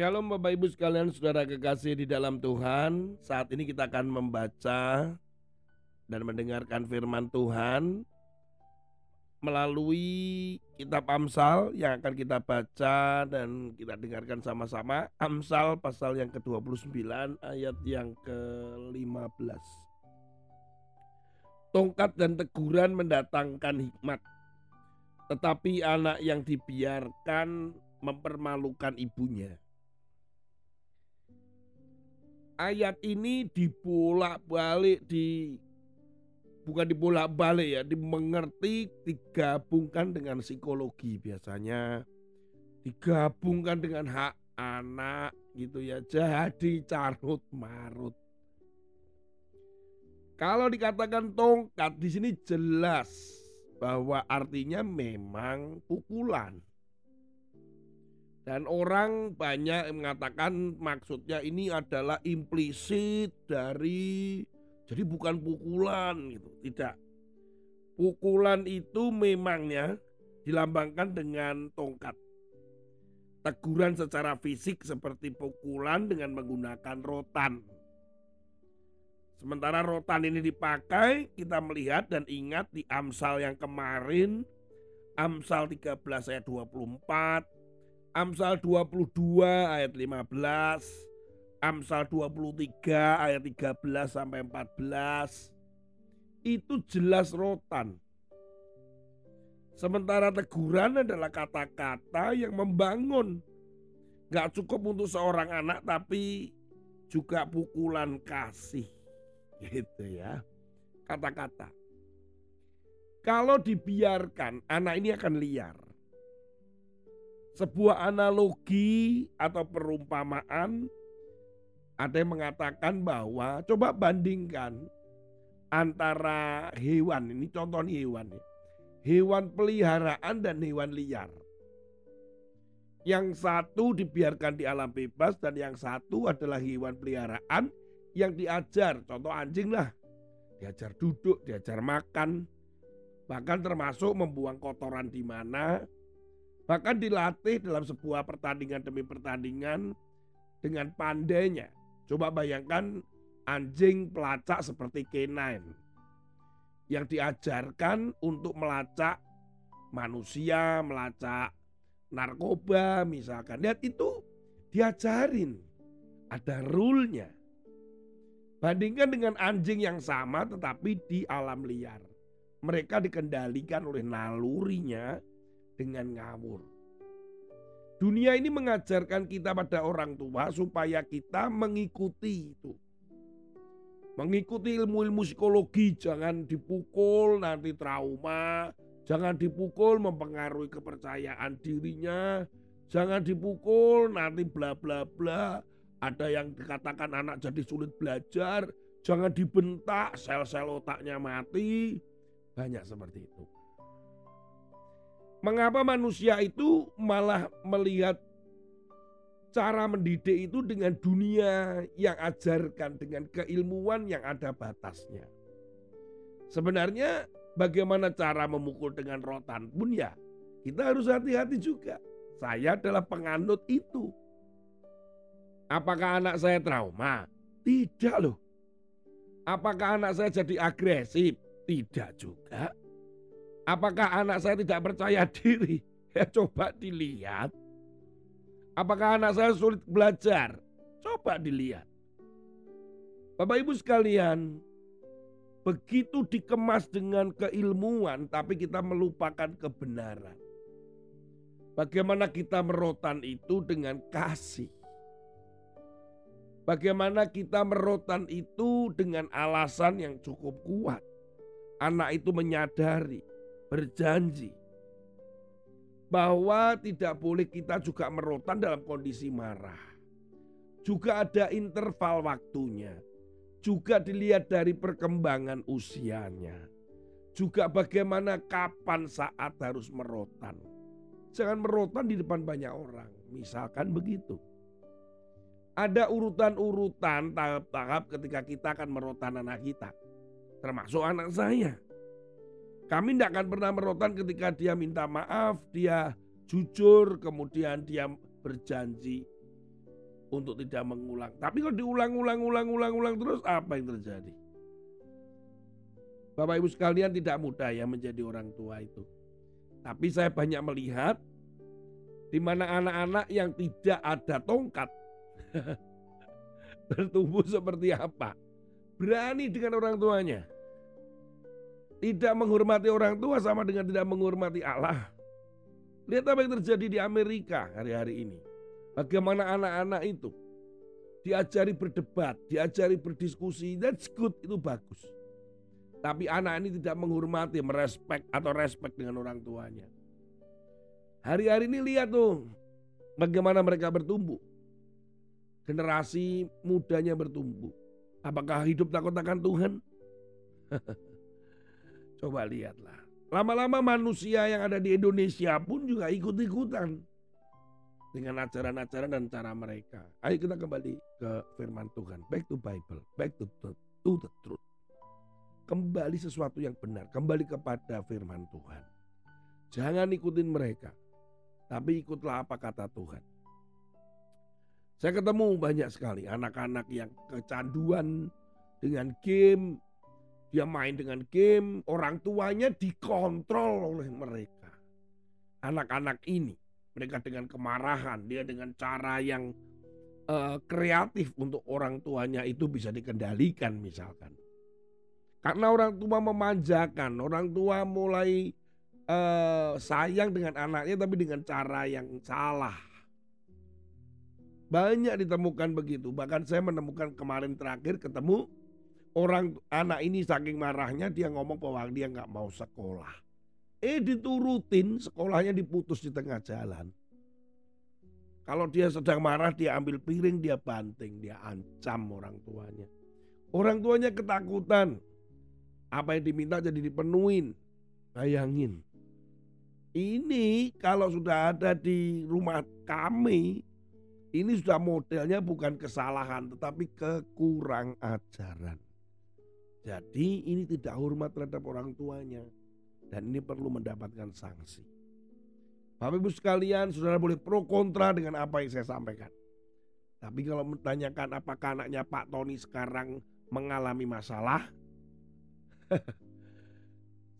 Shalom Bapak Ibu sekalian saudara kekasih di dalam Tuhan. Saat ini kita akan membaca dan mendengarkan firman Tuhan Melalui kitab Amsal yang akan kita baca dan kita dengarkan sama-sama. Amsal pasal yang ke-29 ayat yang ke-15 Tongkat dan teguran mendatangkan hikmat Tetapi anak yang dibiarkan mempermalukan ibunya ayat ini dibolak-balik di bukan dibolak-balik ya, dimengerti digabungkan dengan psikologi biasanya digabungkan dengan hak anak gitu ya. Jadi carut marut. Kalau dikatakan tongkat di sini jelas bahwa artinya memang pukulan. Dan orang banyak mengatakan maksudnya ini adalah implisit dari jadi bukan pukulan gitu, tidak. Pukulan itu memangnya dilambangkan dengan tongkat. Teguran secara fisik seperti pukulan dengan menggunakan rotan. Sementara rotan ini dipakai, kita melihat dan ingat di Amsal yang kemarin, Amsal 13 ayat 24, Amsal 22 ayat 15, Amsal 23 ayat 13 sampai 14 itu jelas rotan. Sementara teguran adalah kata-kata yang membangun. Gak cukup untuk seorang anak tapi juga pukulan kasih. Gitu ya. Kata-kata. Kalau dibiarkan anak ini akan liar sebuah analogi atau perumpamaan ada yang mengatakan bahwa coba bandingkan antara hewan ini contoh hewan nih. Hewan peliharaan dan hewan liar. Yang satu dibiarkan di alam bebas dan yang satu adalah hewan peliharaan yang diajar. Contoh anjing lah. Diajar duduk, diajar makan. Bahkan termasuk membuang kotoran di mana, Bahkan dilatih dalam sebuah pertandingan demi pertandingan dengan pandainya. Coba bayangkan anjing pelacak seperti canine yang diajarkan untuk melacak manusia, melacak narkoba misalkan. Lihat itu diajarin. Ada rule-nya. Bandingkan dengan anjing yang sama tetapi di alam liar. Mereka dikendalikan oleh nalurinya dengan ngawur. Dunia ini mengajarkan kita pada orang tua supaya kita mengikuti itu. Mengikuti ilmu-ilmu psikologi, jangan dipukul nanti trauma, jangan dipukul mempengaruhi kepercayaan dirinya, jangan dipukul nanti bla bla bla. Ada yang dikatakan anak jadi sulit belajar, jangan dibentak, sel-sel otaknya mati. Banyak seperti itu. Mengapa manusia itu malah melihat cara mendidik itu dengan dunia yang ajarkan dengan keilmuan yang ada batasnya. Sebenarnya bagaimana cara memukul dengan rotan pun ya kita harus hati-hati juga. Saya adalah penganut itu. Apakah anak saya trauma? Tidak loh. Apakah anak saya jadi agresif? Tidak juga. Apakah anak saya tidak percaya diri? Ya coba dilihat. Apakah anak saya sulit belajar? Coba dilihat. Bapak Ibu sekalian, begitu dikemas dengan keilmuan tapi kita melupakan kebenaran. Bagaimana kita merotan itu dengan kasih. Bagaimana kita merotan itu dengan alasan yang cukup kuat. Anak itu menyadari berjanji bahwa tidak boleh kita juga merotan dalam kondisi marah. Juga ada interval waktunya. Juga dilihat dari perkembangan usianya. Juga bagaimana kapan saat harus merotan. Jangan merotan di depan banyak orang. Misalkan begitu. Ada urutan-urutan tahap-tahap ketika kita akan merotan anak kita. Termasuk anak saya. Kami tidak akan pernah merotan ketika dia minta maaf, dia jujur, kemudian dia berjanji. untuk tidak mengulang. Tapi kalau diulang-ulang-ulang-ulang-ulang terus apa yang terjadi? Bapak Ibu sekalian tidak mudah ya menjadi orang tua itu. Tapi saya banyak melihat di mana anak-anak yang tidak ada tongkat bertumbuh seperti apa. Berani dengan orang tuanya. Tidak menghormati orang tua sama dengan tidak menghormati Allah. Lihat apa yang terjadi di Amerika hari-hari ini. Bagaimana anak-anak itu diajari berdebat, diajari berdiskusi, that's good, itu bagus. Tapi anak ini tidak menghormati, merespek atau respect dengan orang tuanya. Hari-hari ini lihat tuh bagaimana mereka bertumbuh. Generasi mudanya bertumbuh. Apakah hidup takut akan Tuhan? Coba lihatlah. Lama-lama manusia yang ada di Indonesia pun juga ikut-ikutan. Dengan ajaran-ajaran dan cara mereka. Ayo kita kembali ke firman Tuhan. Back to Bible. Back to, to, to the truth. Kembali sesuatu yang benar. Kembali kepada firman Tuhan. Jangan ikutin mereka. Tapi ikutlah apa kata Tuhan. Saya ketemu banyak sekali anak-anak yang kecanduan dengan game, dia main dengan game, orang tuanya dikontrol oleh mereka. Anak-anak ini, mereka dengan kemarahan, dia dengan cara yang uh, kreatif untuk orang tuanya itu bisa dikendalikan misalkan. Karena orang tua memanjakan, orang tua mulai uh, sayang dengan anaknya tapi dengan cara yang salah. Banyak ditemukan begitu. Bahkan saya menemukan kemarin terakhir ketemu Orang anak ini saking marahnya dia ngomong bahwa dia nggak mau sekolah. Eh diturutin sekolahnya diputus di tengah jalan. Kalau dia sedang marah dia ambil piring dia banting dia ancam orang tuanya. Orang tuanya ketakutan. Apa yang diminta jadi dipenuhin. Bayangin. Ini kalau sudah ada di rumah kami, ini sudah modelnya bukan kesalahan tetapi kekurang ajaran. Jadi ini tidak hormat terhadap orang tuanya. Dan ini perlu mendapatkan sanksi. Bapak ibu sekalian saudara boleh pro kontra dengan apa yang saya sampaikan. Tapi kalau menanyakan apakah anaknya Pak Tony sekarang mengalami masalah.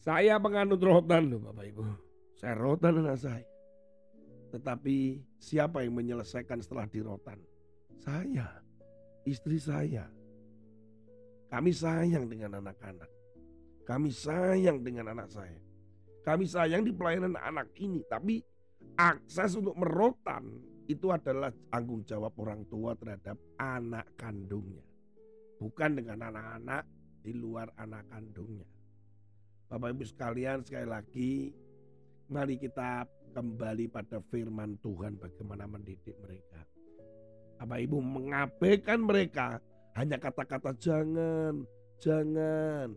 saya menganut rotan loh Bapak Ibu. Saya rotan anak saya. Tetapi siapa yang menyelesaikan setelah dirotan? Saya, istri saya, kami sayang dengan anak-anak. Kami sayang dengan anak saya. Kami sayang di pelayanan anak ini. Tapi akses untuk merotan itu adalah tanggung jawab orang tua terhadap anak kandungnya. Bukan dengan anak-anak di luar anak kandungnya. Bapak Ibu sekalian sekali lagi mari kita kembali pada firman Tuhan bagaimana mendidik mereka. Bapak Ibu mengabaikan mereka hanya kata-kata jangan, jangan,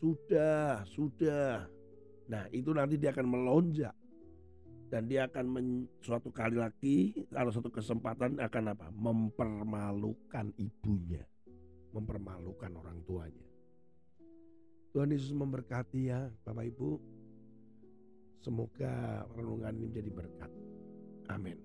sudah, sudah. Nah itu nanti dia akan melonjak. Dan dia akan men, suatu kali lagi, kalau suatu kesempatan akan apa? Mempermalukan ibunya. Mempermalukan orang tuanya. Tuhan Yesus memberkati ya Bapak Ibu. Semoga renungan ini menjadi berkat. Amin.